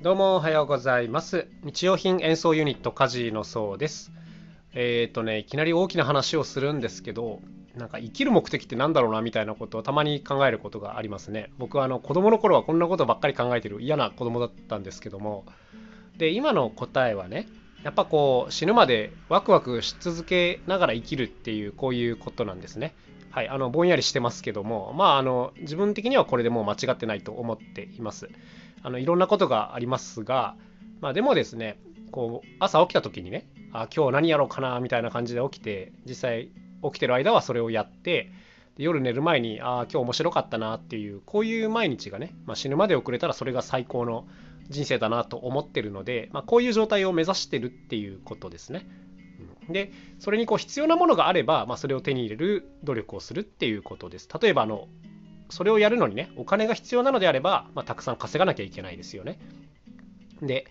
どうもおはようございます。日用品演奏ユニットカジのそうです。えっ、とね、いきなり大きな話をするんですけど、なんか生きる目的ってなんだろうなみたいなことをたまに考えることがありますね。僕はあの子供の頃はこんなことばっかり考えてる嫌な子供だったんですけども、で、今の答えはね、やっぱこう死ぬまでワクワクし続けながら生きるっていうこういうことなんですね。はい、あのぼんやりしてますけども、まああの自分的にはこれでもう間違ってないと思っています。あのいろんなことがありますが、まあ、でもですねこう朝起きた時にねあ今日何やろうかなみたいな感じで起きて実際起きてる間はそれをやってで夜寝る前にあ今日面白かったなっていうこういう毎日がね、まあ、死ぬまで遅れたらそれが最高の人生だなと思ってるので、まあ、こういう状態を目指してるっていうことですね。でそれにこう必要なものがあれば、まあ、それを手に入れる努力をするっていうことです。例えばあのそれをやるのにねお金が必要なのであれば、まあ、たくさん稼がなきゃいけないですよね。で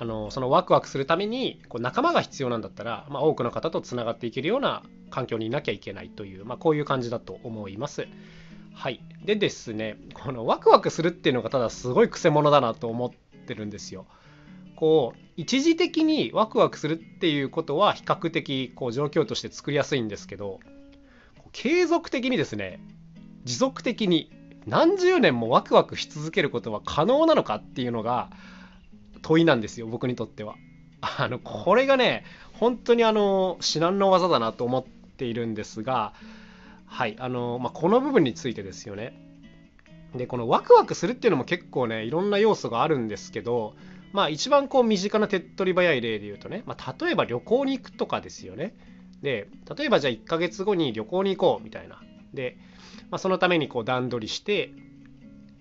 あのそのワクワクするためにこう仲間が必要なんだったら、まあ、多くの方とつながっていけるような環境にいなきゃいけないという、まあ、こういう感じだと思います。はい、でですねこのワクワクするっていうのがただすごいくせ者だなと思ってるんですよ。こう一時的にワクワクするっていうことは比較的こう状況として作りやすいんですけど継続的にですね持続的に何十年もワクワクし続けることは可能なのかっていうのが問いなんですよ僕にとっては。あのこれがね本当にあの至難の技だなと思っているんですがはいあの、まあ、この部分についてですよね。でこのワクワクするっていうのも結構ねいろんな要素があるんですけどまあ一番こう身近な手っ取り早い例で言うとね、まあ、例えば旅行に行くとかですよね。で例えばじゃあ1ヶ月後に旅行に行こうみたいな。で、まあ、そのためにこう段取りして、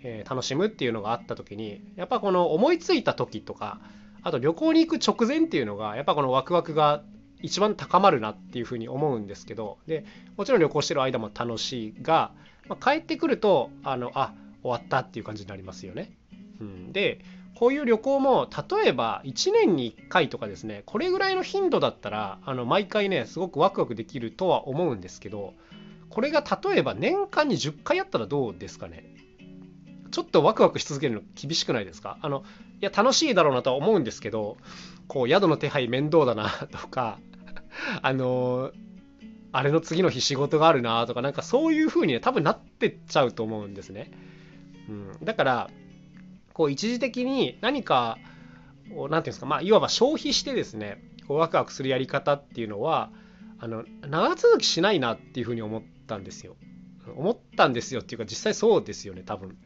えー楽しむっていうのがあった時にやっぱこの思いついた時とかあと旅行に行く直前っていうのがやっぱこのワクワクが一番高まるなっていうふうに思うんですけどでもちろん旅行してる間も楽しいが、まあ、帰ってくるとあのあ終わったっていう感じになりますよね。うん、でこういう旅行も例えば1年に1回とかですねこれぐらいの頻度だったらあの毎回ねすごくワクワクできるとは思うんですけどこれが例えば年間に10回あったらどうですかね？ちょっとワクワクし続けるの厳しくないですか？あのいや楽しいだろうなとは思うんですけどこう宿の手配面倒だなとか あのあれの次の日仕事があるなとかなんかそういう風にね多分なってっちゃうと思うんですね。うん、だからこう一時的に何かをなんていうんですかまあいわば消費してですねこうワクワクするやり方っていうのはあの長続きしないなっていう風に思ったんですよ。思ったんですよっていうか実際そうですよね多分。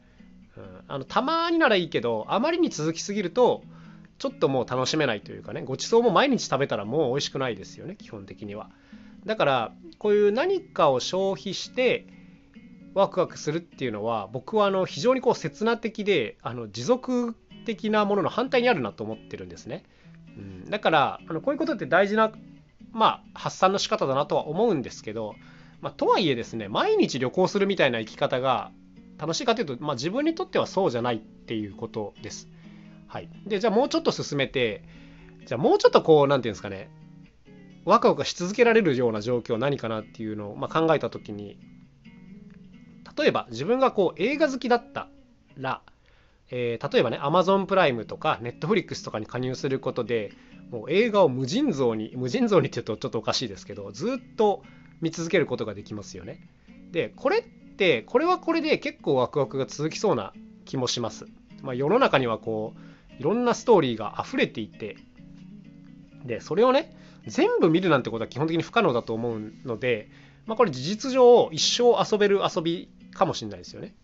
うん、あのたまにならいいけどあまりに続きすぎるとちょっともう楽しめないというかねごちそうも毎日食べたらもう美味しくないですよね基本的にはだからこういう何かを消費してワクワクするっていうのは僕はあの非常にこう刹那的であの持続的なものの反対にあるなと思ってるんですね、うん、だからあのこういうことって大事なまあ発散の仕方だなとは思うんですけど、まあ、とはいえですね毎日旅行するみたいな生き方が楽しいかというと、まあ、自分にとってはそうじゃないっていうことです。はい、でじゃあもうちょっと進めてじゃあもうちょっとこう何て言うんですかねワクワクし続けられるような状況は何かなっていうのを、まあ、考えた時に例えば自分がこう映画好きだったら、えー例えばね Amazon プライムとか Netflix とかに加入することでもう映画を無尽蔵に無尽蔵にって言うとちょっとおかしいですけどずっと見続けることができますよね。でこれってこれはこれで結構ワクワクが続きそうな気もします。まあ、世の中にはこういろんなストーリーが溢れていてでそれをね全部見るなんてことは基本的に不可能だと思うので、まあ、これ事実上一生遊べる遊びかもしれないですよね。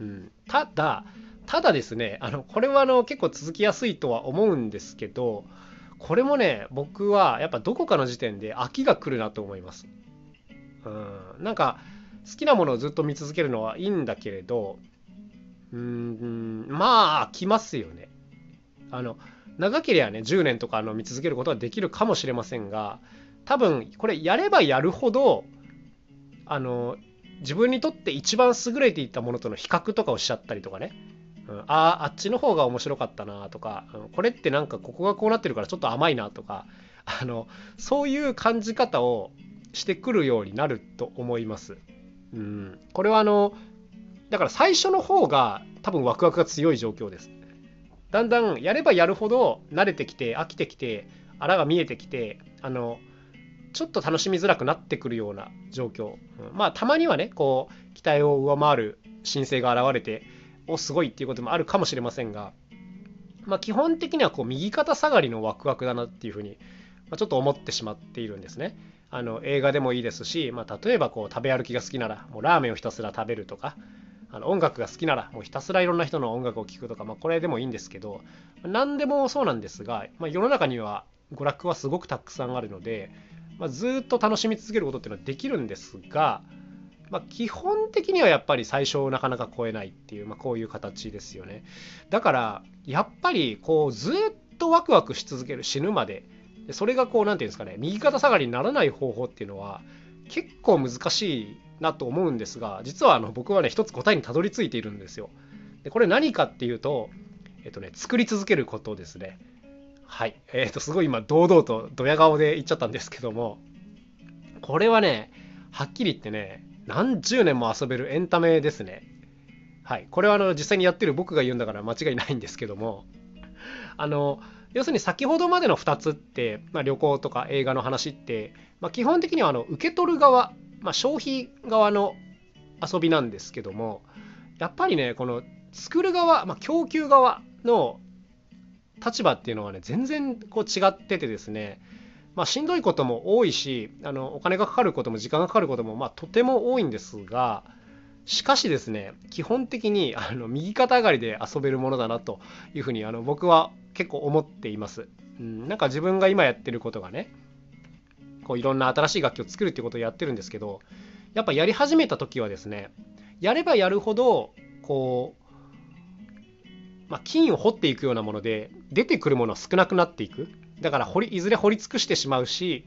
うん、ただただですねあのこれはあの結構続きやすいとは思うんですけどこれもね僕はやっぱどこかの時点で飽きが来るなと思います。うん、なんか好きなものをずっと見続けるのはいいんだけれどうんまあ飽きますよね。あの長ければね10年とかの見続けることはできるかもしれませんが多分これやればやるほどあの自分にとって一番優れていたものとの比較とかをしちゃったりとかね、うん、あああっちの方が面白かったなとか、うんこれってなんかここがこうなってるからちょっと甘いなとかあのそういう感じ方をしてくるようになると思います。うん、これはあのだから最初の方が多分ワクワクが強い状況です。だんだんやればやるほど慣れてきて飽きてきてあらが見えてきてあのちょっと楽しみづらくなってくるような状況、うん、まあたまにはねこう期待を上回る申請が現れておすごいっていうこともあるかもしれませんが、まあ、基本的にはこう右肩下がりのワクワクだなっていうふうに、まあ、ちょっと思ってしまっているんですね。あの映画でもいいですし、まあ、例えばこう食べ歩きが好きならもうラーメンをひたすら食べるとかあの音楽が好きならもうひたすらいろんな人の音楽を聴くとか、まあ、これでもいいんですけど何でもそうなんですが、まあ、世の中には娯楽はすごくたくさんあるので、まあ、ずっと楽しみ続けることっていうのはできるんですが、まあ、基本的にはやっぱり最初をなかなか超えないっていう、まあ、こういう形ですよね。だからやっぱりこうずっとワクワクし続ける死ぬまでそれがこう何て言うんですかね右肩下がりにならない方法っていうのは結構難しいなと思うんですが実はあの僕はね一つ答えにたどり着いているんですよ。でこれ何かっていうとえっとね作り続けることですね。はい。えっとすごい今堂々とドヤ顔で言っちゃったんですけどもこれはねはっきり言ってね何十年も遊べるエンタメですね。はい。これはあの実際にやってる僕が言うんだから間違いないんですけども あの要するに先ほどまでの2つって、まあ、旅行とか映画の話って、まあ、基本的にはあの受け取る側まあ、消費側の遊びなんですけどもやっぱりねこの作る側、まあ、供給側の立場っていうのはね全然こう違っててですねまあ、しんどいことも多いしあのお金がかかることも時間がかかることも、まあ、とても多いんですがしかしですね基本的にあの右肩上がりで遊べるものだなというふうにあの僕は結構思っています、うん、なんか自分が今やってることがねこういろんな新しい楽器を作るっていうことをやってるんですけどやっぱやり始めた時はですねやればやるほどこう、まあ、金を掘っていくようなもので出てくるものは少なくなっていく。だから掘りいずれ掘り尽くしてしまうし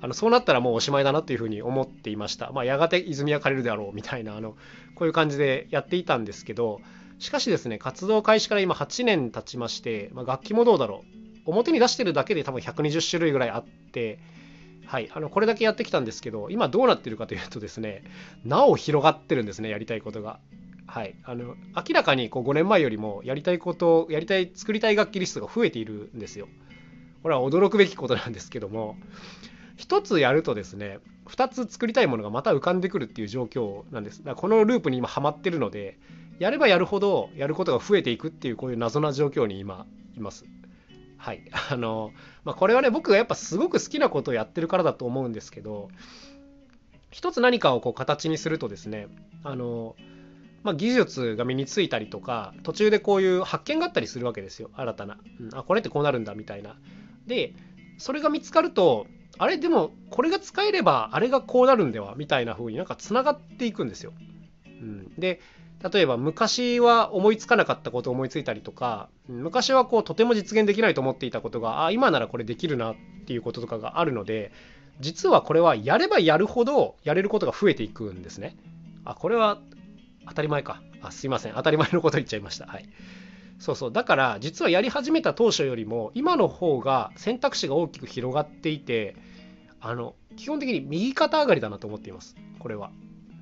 あのそうなったらもうおしまいだなというふうに思っていました。まあ、やがて泉は枯れるであろうみたいなあのこういう感じでやっていたんですけどしかしですね活動開始から今8年経ちまして、まあ、楽器もどうだろう表に出してるだけで多分120種類ぐらいあってはい、あのこれだけやってきたんですけど今どうなってるかというとですねなお広がってるんですねやりたいことが。はい、あの明らかにこう5年前よりもやりたいことやりたい作りたい楽器リストが増えているんですよ。これは驚くべきことなんですけども1つやるとですね2つ作りたいものがまた浮かんでくるっていう状況なんです。だからこのループに今ハマってるのでやればやるほどやることが増えていくっていうこういう謎な状況に今います。はい。あの、まあ、これはね、僕がやっぱすごく好きなことをやってるからだと思うんですけど、一つ何かをこう形にするとですね、あの、まあ、技術が身についたりとか、途中でこういう発見があったりするわけですよ、新たな。うん、あ、これってこうなるんだみたいな。で、それが見つかると、あれでもこれが使えればあれがこうなるんではみたいな風になんかつながっていくんですよ。うん、で例えば昔は思いつかなかったことを思いついたりとか昔はこうとても実現できないと思っていたことがあ今ならこれできるなっていうこととかがあるので実はこれはやればやるほどやれることが増えていくんですね。あこれは当たり前か。あすいません当たり前のこと言っちゃいました。はい。そうそう。だから実はやり始めた当初よりも今の方が選択肢が大きく広がっていてあの基本的に右肩上がりだなと思っています。これは。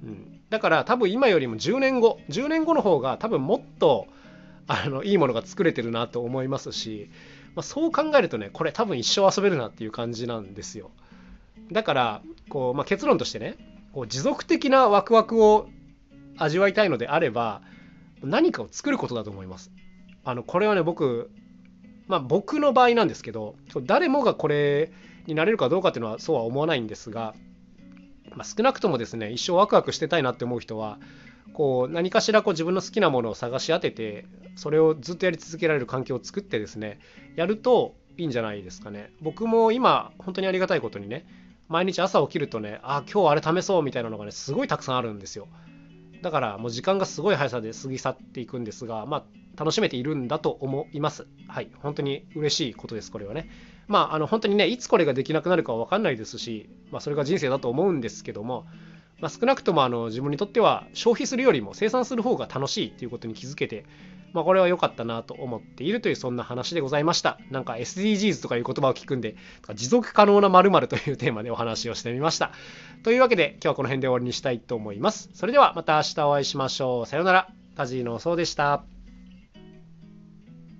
うん、だから多分今よりも10年後10年後の方が多分もっとあのいいものが作れてるなと思いますし、まあ、そう考えるとねこれ多分一生遊べるなっていう感じなんですよ。だからこう、まあ、結論としてねこう持続的なワクワクを味わいたいのであれば何かを作ることだと思います。あのこれはね僕まあ僕の場合なんですけど誰もがこれになれるかどうかっていうのはそうは思わないんですがまあ、少なくともですね一生ワクワクしてたいなって思う人はこう何かしらこう自分の好きなものを探し当ててそれをずっとやり続けられる環境を作ってですねやるといいんじゃないですかね。僕も今本当にありがたいことにね毎日朝起きるとねあ今日あれ試そうみたいなのがねすごいたくさんあるんですよ。だからもう時間がすごい速さで過ぎ去っていくんですがまあ楽しめているんだと思います。はい。本当に嬉しいことですこれはね。まあ、あの本当にねいつこれができなくなるかは分かんないですし、まあ、それが人生だと思うんですけども、まあ、少なくともあの自分にとっては消費するよりも生産する方が楽しいっていうことに気づけて、まあ、これは良かったなと思っているというそんな話でございました。なんか SDGs とかいう言葉を聞くんで持続可能な〇〇というテーマでお話をしてみました。というわけで今日はこの辺で終わりにしたいと思います。それではまた明日お会いしましょう。さようなら。カジノそうでした。